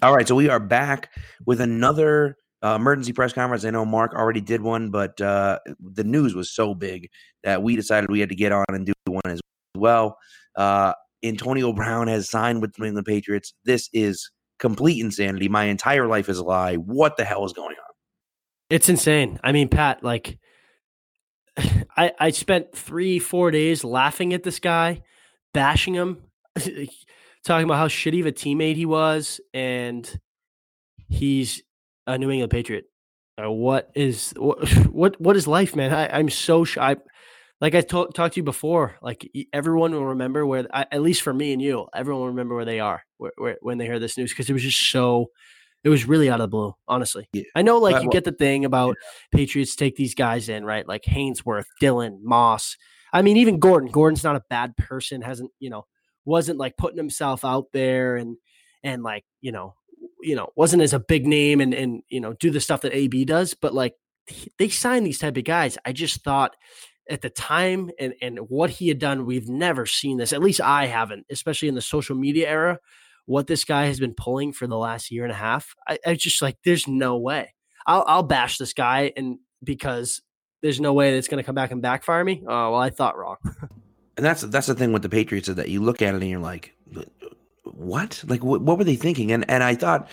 All right, so we are back with another uh, emergency press conference. I know Mark already did one, but uh, the news was so big that we decided we had to get on and do one as well. Uh, Antonio Brown has signed with the Patriots. This is complete insanity. My entire life is a lie. What the hell is going on? It's insane. I mean, Pat, like, I I spent three four days laughing at this guy, bashing him, talking about how shitty of a teammate he was, and he's a New England Patriot. Uh, what is what what what is life, man? I, I'm so sh- I, like I talked to you before. Like everyone will remember where, at least for me and you, everyone will remember where they are where, where, when they hear this news because it was just so. It was really out of the blue, honestly. Yeah. I know, like you get the thing about yeah. Patriots take these guys in, right? Like Haynesworth, Dillon, Moss. I mean, even Gordon. Gordon's not a bad person. Hasn't you know wasn't like putting himself out there and and like you know you know wasn't as a big name and and you know do the stuff that AB does, but like they sign these type of guys. I just thought at the time and and what he had done, we've never seen this. At least I haven't, especially in the social media era. What this guy has been pulling for the last year and a half, I, I just like there's no way. I'll I'll bash this guy and because there's no way that's going to come back and backfire me. Oh well, I thought wrong. and that's that's the thing with the Patriots is that you look at it and you're like, what? Like, what, what were they thinking? And and I thought,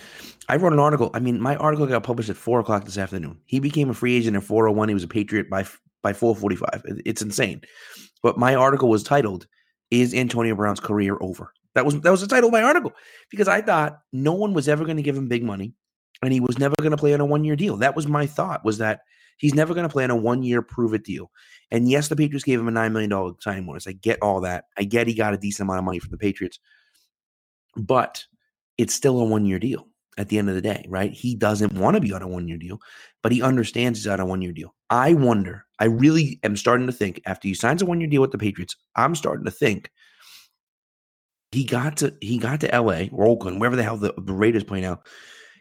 I wrote an article. I mean, my article got published at four o'clock this afternoon. He became a free agent at four oh one. He was a Patriot by by four forty five. It's insane. But my article was titled, "Is Antonio Brown's career over?" That was that was the title of my article because I thought no one was ever going to give him big money, and he was never going to play on a one year deal. That was my thought. Was that he's never going to play on a one year prove it deal. And yes, the Patriots gave him a $9 million signing bonus. I get all that. I get he got a decent amount of money from the Patriots, but it's still a one year deal at the end of the day, right? He doesn't want to be on a one year deal, but he understands he's on a one year deal. I wonder, I really am starting to think after he signs a one year deal with the Patriots, I'm starting to think he got to he got to LA or Oakland, wherever the hell the, the Raiders play now.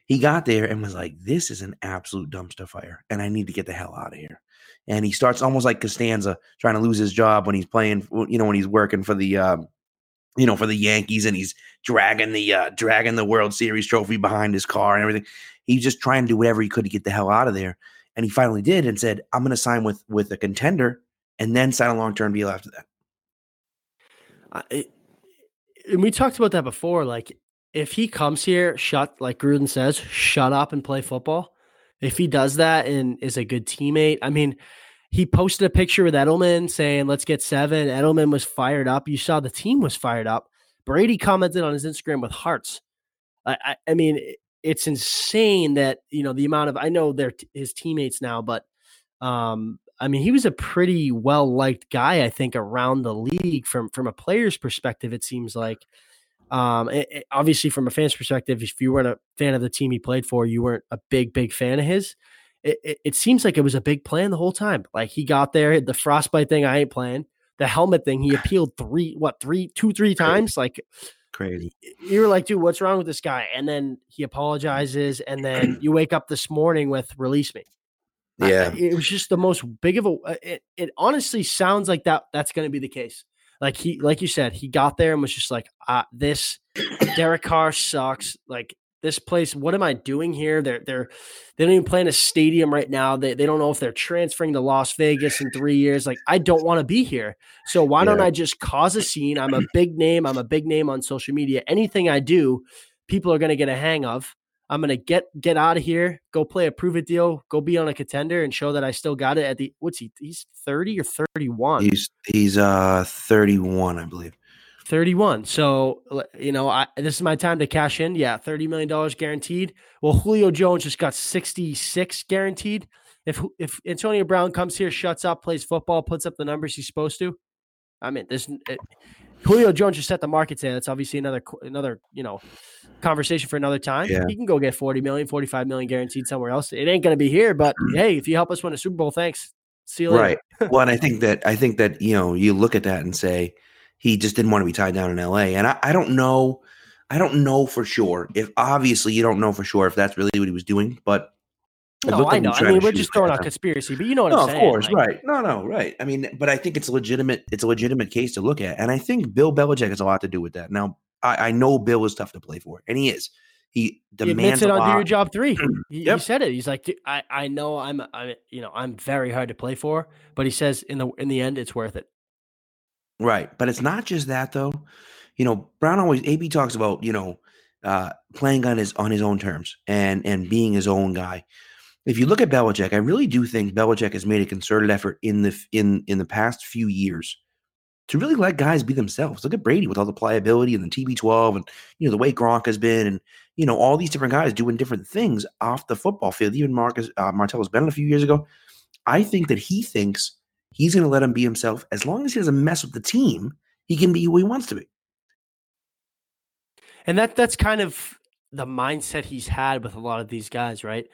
He got there and was like, This is an absolute dumpster fire, and I need to get the hell out of here and he starts almost like Costanza trying to lose his job when he's playing, you know, when he's working for the, um, you know, for the Yankees, and he's dragging the uh, dragging the World Series trophy behind his car and everything. He's just trying to do whatever he could to get the hell out of there, and he finally did, and said, "I'm going to sign with with a contender, and then sign a long term deal after that." It, and we talked about that before. Like, if he comes here, shut like Gruden says, shut up and play football if he does that and is a good teammate, I mean, he posted a picture with Edelman saying, let's get seven. Edelman was fired up. You saw the team was fired up. Brady commented on his Instagram with hearts. I, I, I mean, it's insane that, you know, the amount of, I know they're t- his teammates now, but, um, I mean, he was a pretty well liked guy, I think, around the league from from a player's perspective. It seems like, um, it, it, obviously, from a fan's perspective, if you weren't a fan of the team he played for, you weren't a big, big fan of his. It, it, seems like it was a big plan the whole time. Like he got there, the frostbite thing, I ain't playing. The helmet thing, he appealed three, what, three, two, three times. Like crazy. You were like, dude, what's wrong with this guy? And then he apologizes, and then you wake up this morning with release me. Yeah, I, it was just the most big of a. Uh, it, it honestly sounds like that. That's going to be the case. Like he, like you said, he got there and was just like, uh, "This Derek Carr sucks." Like this place, what am I doing here? They're they're they don't even play in a stadium right now. They they don't know if they're transferring to Las Vegas in three years. Like I don't want to be here. So why yeah. don't I just cause a scene? I'm a big name. I'm a big name on social media. Anything I do, people are going to get a hang of. I'm gonna get get out of here, go play a prove it deal, go be on a contender, and show that I still got it. At the what's he? He's thirty or thirty one. He's he's uh thirty one, I believe. Thirty one. So you know, I this is my time to cash in. Yeah, thirty million dollars guaranteed. Well, Julio Jones just got sixty six guaranteed. If if Antonio Brown comes here, shuts up, plays football, puts up the numbers he's supposed to, I mean, this it, Julio Jones just set the market today. That's obviously another another you know conversation for another time. Yeah. He can go get 40 million, 45 million guaranteed somewhere else. It ain't going to be here, but mm. hey, if you help us win a Super Bowl, thanks. See you later. Right. well, and I think that I think that you know you look at that and say he just didn't want to be tied down in L.A. And I, I don't know, I don't know for sure if obviously you don't know for sure if that's really what he was doing, but no, I know. I mean, we're just throwing out conspiracy, but you know what no, I'm saying. Of course, like, right. No, no, right. I mean, but I think it's a legitimate. It's a legitimate case to look at, and I think Bill Belichick has a lot to do with that. Now, I, I know Bill is tough to play for, and he is. He He demands it a on Do Your. Job three. He, he said it. He's like, "Dude, I, I know I'm, I, you know, I'm very hard to play for, but he says in the in the end, it's worth it. Right. But it's not just that though. You know, Brown always AB talks about, you know, uh playing on his on his own terms and and being his own guy. If you look at Belichick, I really do think Belichick has made a concerted effort in the in in the past few years to really let guys be themselves. Look at Brady with all the pliability and the TB12 and you know the way Gronk has been and you know all these different guys doing different things off the football field. Even Marcus uh, Martellus Bennett a few years ago. I think that he thinks he's going to let him be himself as long as he doesn't mess with the team. He can be who he wants to be. And that that's kind of the mindset he's had with a lot of these guys, right?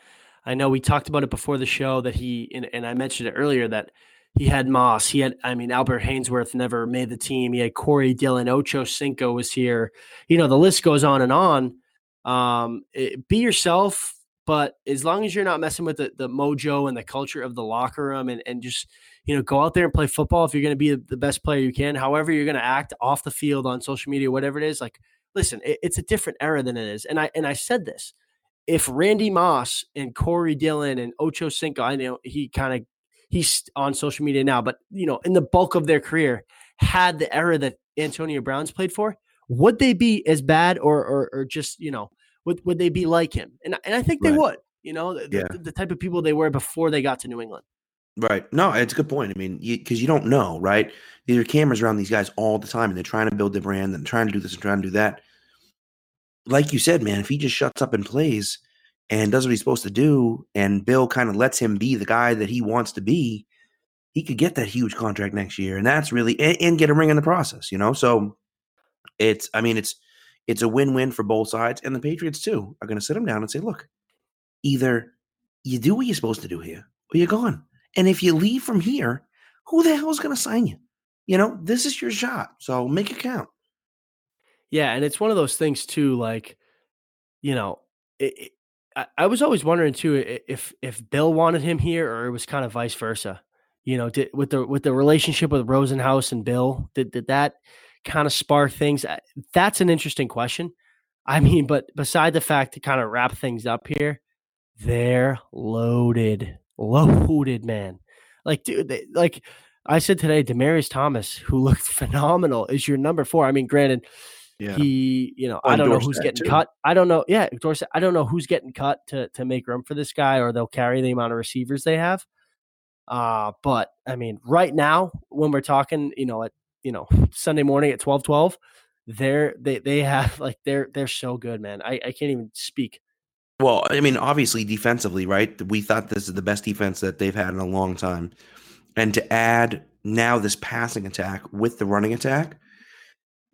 I know we talked about it before the show that he and, and I mentioned it earlier that he had Moss. He had, I mean, Albert Haynesworth never made the team. He had Corey Dillon, Ocho Cinco was here. You know, the list goes on and on. Um, it- be yourself, but as long as you're not messing with the, the mojo and the culture of the locker room and, and just, you know, go out there and play football if you're going to be the best player you can. However, you're going to act off the field on social media, whatever it is, like listen, it, it's a different era than it is. And I and I said this. If Randy Moss and Corey Dillon and Ocho Cinco, I know he kind of he's on social media now, but you know, in the bulk of their career, had the era that Antonio Brown's played for, would they be as bad or or, or just you know would would they be like him? And and I think they Right. would. You know, the, Yeah. the, the type of people they were before they got to New England. Right. No, it's a good point. I mean, because you, don't know, right? These are cameras around these guys all the time, and they're trying to build their brand and trying to do this and trying to do that. Like you said, man, if he just shuts up and plays and does what he's supposed to do, and Bill kind of lets him be the guy that he wants to be, he could get that huge contract next year, and that's really and, and get a ring in the process, you know. So it's, I mean, it's it's a win-win for both sides, and the Patriots too are going to sit him down and say, look, either you do what you're supposed to do here, or you're gone. And if you leave from here, who the hell is going to sign you? You know, this is your shot. So make it count. Yeah, and it's one of those things too. Like, you know, it, it, I, I was always wondering too if if Bill wanted him here or it was kind of vice versa. You know, did, with the with the relationship with Rosenhaus and Bill, did did that kind of spark things? That's an interesting question. I mean, but beside the fact to kind of wrap things up here, they're loaded, loaded, man. Like, dude, they, like I said today, Demaryius Thomas, who looked phenomenal, is your number four. I mean, granted, Yeah. he, you know, I don't know who's getting too. cut. I don't know. Yeah, Dorsett. I don't know who's getting cut to to make room for this guy, or they'll carry the amount of receivers they have. Uh, but I mean, right now, when we're talking, you know, at you know Sunday morning at twelve twelve, they're they they have like they're they're so good, man. I I can't even speak. Well, I mean, obviously defensively, right? We thought this is the best defense that they've had in a long time. And to add now this passing attack with the running attack,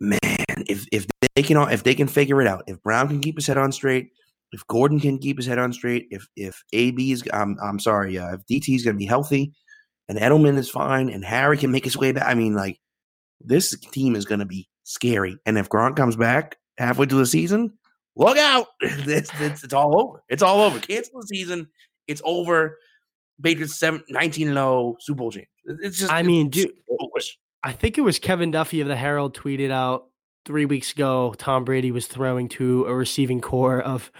man, if if they can if they can figure it out, if Brown can keep his head on straight, if Gordon can keep his head on straight, if if AB is I'm I'm sorry, uh, if DT is going to be healthy and Edelman is fine and Harry can make his way back, I mean, like this team is going to be scary. And if Gronk comes back halfway through the season, look out. it's, it's, it's all over. It's all over. Cancel the season. It's over. Patriots 7, 19 0 Super Bowl champ. It's just, I mean, dude. I think it was Kevin Duffy of the Herald tweeted out three weeks ago. Tom Brady was throwing to a receiving corps of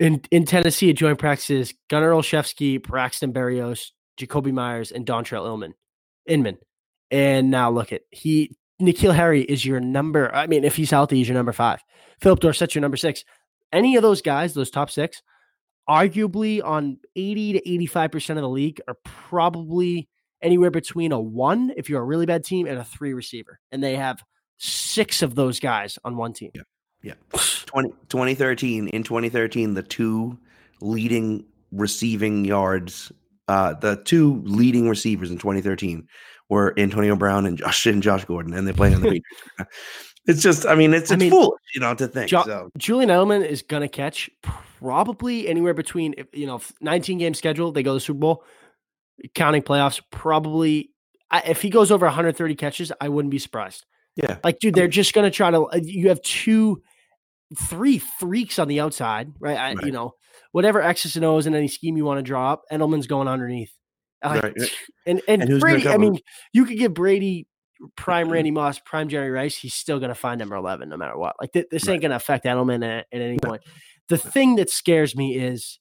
in in Tennessee at joint practices: Gunnar Olszewski, Braxton Berrios, Jakobi Meyers, and Dontrelle Illman, Inman. And now look at he N'Keal Harry is your number. I mean, if he's healthy, he's your number five. Philip Dorsett's your number six. Any of those guys, those top six, arguably on 80 to 85% of the league are probably anywhere between a one if you're a really bad team and a three receiver. And they have six of those guys on one team. Yeah. 20, 2013, in 2013, the two leading receiving yards, uh, the two leading receivers in 2013 were Antonio Brown and Josh and Josh Gordon, and they're playing on the Patriots. It's just, I mean, it's, I it's mean, foolish, you know, to think. Jo- so, Julian Edelman is going to catch probably anywhere between, you know, 19 game schedule, they go to the Super Bowl, counting playoffs, probably. I, if he goes over 130 catches, I wouldn't be surprised. Yeah. Like, dude, they're just going to try to. uh, You have two, three freaks on the outside, right? I, You know, whatever X's and O's in any scheme you want to draw up, Edelman's going underneath. Like, Right. And and, And Brady, I mean, you could give Brady prime Randy Moss, prime Jerry Rice. He's still going to find number eleven no matter what. Like th- this Right. ain't going to affect Edelman at, at any point. The thing that scares me is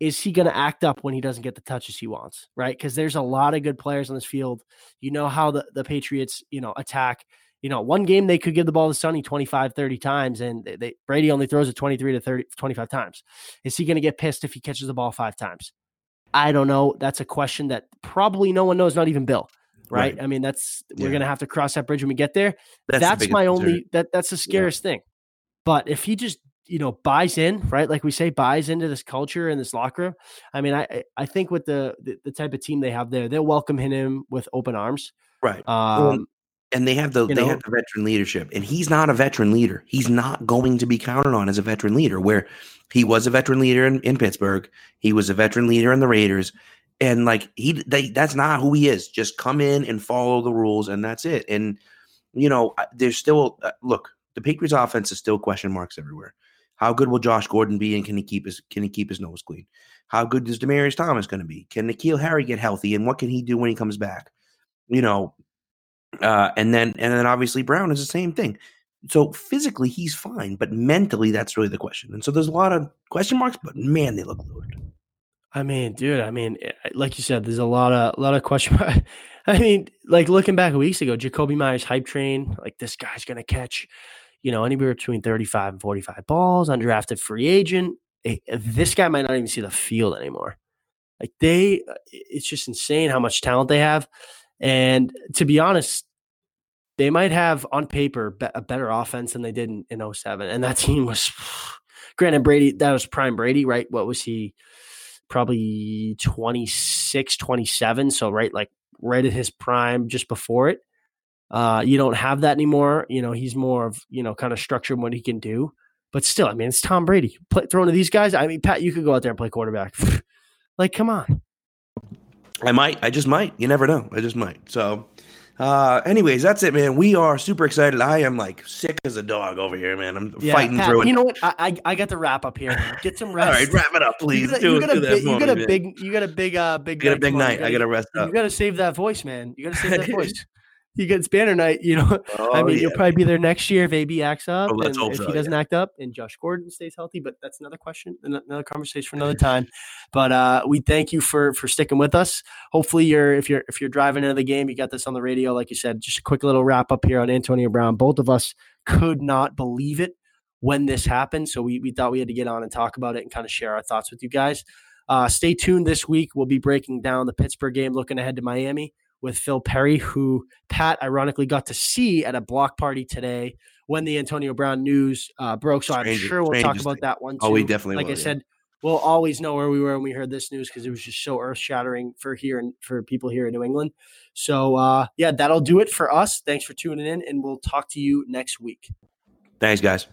is he going to act up when he doesn't get the touches he wants, right? Because there's a lot of good players on this field. You know how the, the Patriots, you know, attack. You know, one game they could give the ball to Sony 25, 30 times, and they, they, Brady only throws it 23 to 30, 25 times. Is he going to get pissed if he catches the ball five times? I don't know. That's a question that probably no one knows, not even Bill. Right? right. I mean, that's we're gonna have to cross that bridge when we get there. That's, that's the my only that that's the scariest yeah. thing. But if he just you know buys in right like we say buys into this culture and this locker room i mean i i think with the the, the type of team they have there they'll welcome him with open arms right um well, and they have the they know, have the veteran leadership and he's not a veteran leader. He's not going to be counted on as a veteran leader where he was a veteran leader in, in pittsburgh. He was a veteran leader in the raiders. And like he they, that's not who he is. Just come in and follow the rules and that's it. And you know there's still uh, look the patriots offense is still question marks everywhere. How good will Josh Gordon be, and can he keep his can he keep his nose clean? How good is Demaryius Thomas going to be? Can N'Keal Harry get healthy, and what can he do when he comes back? You know, uh, and then and then obviously Brown is the same thing. So physically he's fine, but mentally that's really the question. And so there's a lot of question marks, but man, they look loaded. I mean, dude, I mean, eh, like you said, there's a lot of a lot of question marks. I mean, like looking back weeks ago, Jakobi Meyers hype train, like this guy's gonna catch you know, anywhere between 35 and 45 balls, undrafted free agent. Eh, this guy might not even see the field anymore. Like they, uh, it's just insane how much talent they have. And to be honest, they might have on paper a better offense than they did in, in 07. And that team was, granted, Brady, that was prime Brady, right? What was he? Probably 26, 27. So, right, like right at his prime just before it. Uh, you don't have that anymore. You know, he's more of, you know, kind of structured what he can do. But still, I mean, it's Tom Brady. Play, throwing to these guys. I mean, Pat, you could go out there and play quarterback. like, come on. I might. I just might. You never know. I just might. So, uh, anyways, that's it, man. We are super excited. I am like sick as a dog over here, man. I'm yeah, fighting Pat, through it. You know what? I, I, I got to wrap up here. Get some rest. All right, wrap it up, please. You got, a, big, you got a big, you got a big, uh, big. You got a big night. I got to rest up. You got to save that voice, man. You got to save that voice he gets banner night, you know. Oh, I mean, yeah. you'll probably be there next year if AB acts up, oh, and if so, he doesn't yeah. act up, and Josh Gordon stays healthy. But that's another question, another conversation for another time. But uh, we thank you for for sticking with us. Hopefully, you're if you're if you're driving into the game, you got this on the radio, like you said. Just a quick little wrap up here on Antonio Brown. Both of us could not believe it when this happened, so we we thought we had to get on and talk about it and kind of share our thoughts with you guys. Uh, stay tuned this week. We'll be breaking down the Pittsburgh game, looking ahead to Miami with Phil Perry, who Pat ironically got to see at a block party today when the Antonio Brown news uh, broke. So I'm sure we'll talk about that one too. Oh, we definitely like will, I said, we'll always know where we were when we heard this news because it was just so earth shattering for here and for people here in New England. So uh, yeah, that'll do it for us. Thanks for tuning in, and we'll talk to you next week. Thanks, guys.